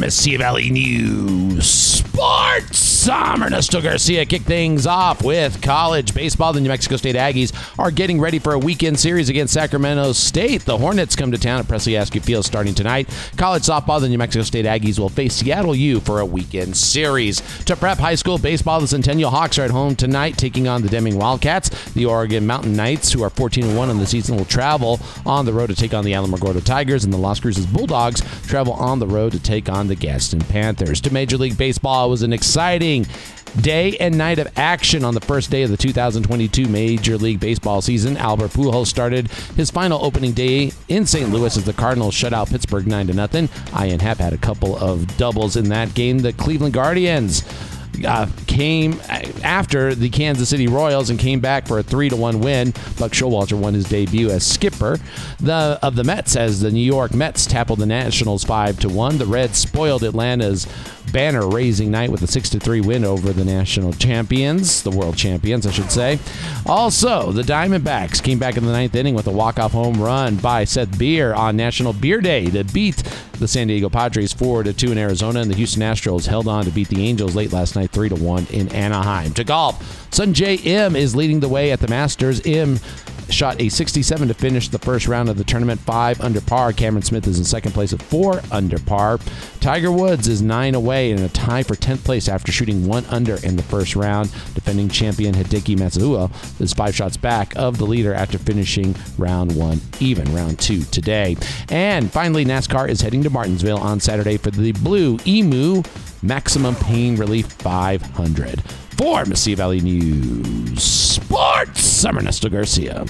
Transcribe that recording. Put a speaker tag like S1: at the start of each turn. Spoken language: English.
S1: Mesilla Valley News Sports. I'm Ernesto Garcia. Kick things off with college baseball. The New Mexico State Aggies are getting ready for a weekend series against Sacramento State. The Hornets come to town at Presley Askew Field starting tonight. College softball. The New Mexico State Aggies will face Seattle U for a weekend series. To prep high school baseball, the Centennial Hawks are at home tonight, taking on the Deming Wildcats. The Organ Mountain Knights, who are 14 1 on the season, will travel on the road to take on the Alamogordo Tigers, and the Las Cruces Bulldogs travel on the road to take on the Gadsden Panthers. To Major League Baseball, it was an exciting day and night of action on the first day of the 2022 Major League Baseball season. Albert Pujols started his final opening day in St. Louis as the Cardinals shut out Pittsburgh 9 to nothing. Ian Happ had a couple of doubles in that game. The Cleveland Guardians uh, came after the Kansas City Royals and came back for a three to one win. Buck Showalter won his debut as skipper the of the Mets as the New York Mets tackled the Nationals five to one. The Reds spoiled Atlanta's banner raising night with a 6 to 3 win over the national champions, the world champions, I should say. Also, the Diamondbacks came back in the ninth inning with a walk-off home run by Seth Beer on National Beer Day to beat the San Diego Padres 4 to 2 in Arizona, and the Houston Astros held on to beat the Angels late last night 3 to 1 in Anaheim. To golf, Sungjae Im is leading the way at the Masters. Im shot a 67 to finish the first round of the tournament, five under par. Cameron Smith is in second place at four under par. Tiger Woods is nine away in a tie for 10th place after shooting one under in the first round. Defending champion Hideki Matsuyama is five shots back of the leader after finishing round one even, round two today. And finally, NASCAR is heading to Martinsville on Saturday for the Blue Emu Maximum Pain Relief 500. For Mesilla Valley News Sports, I'm Garcia.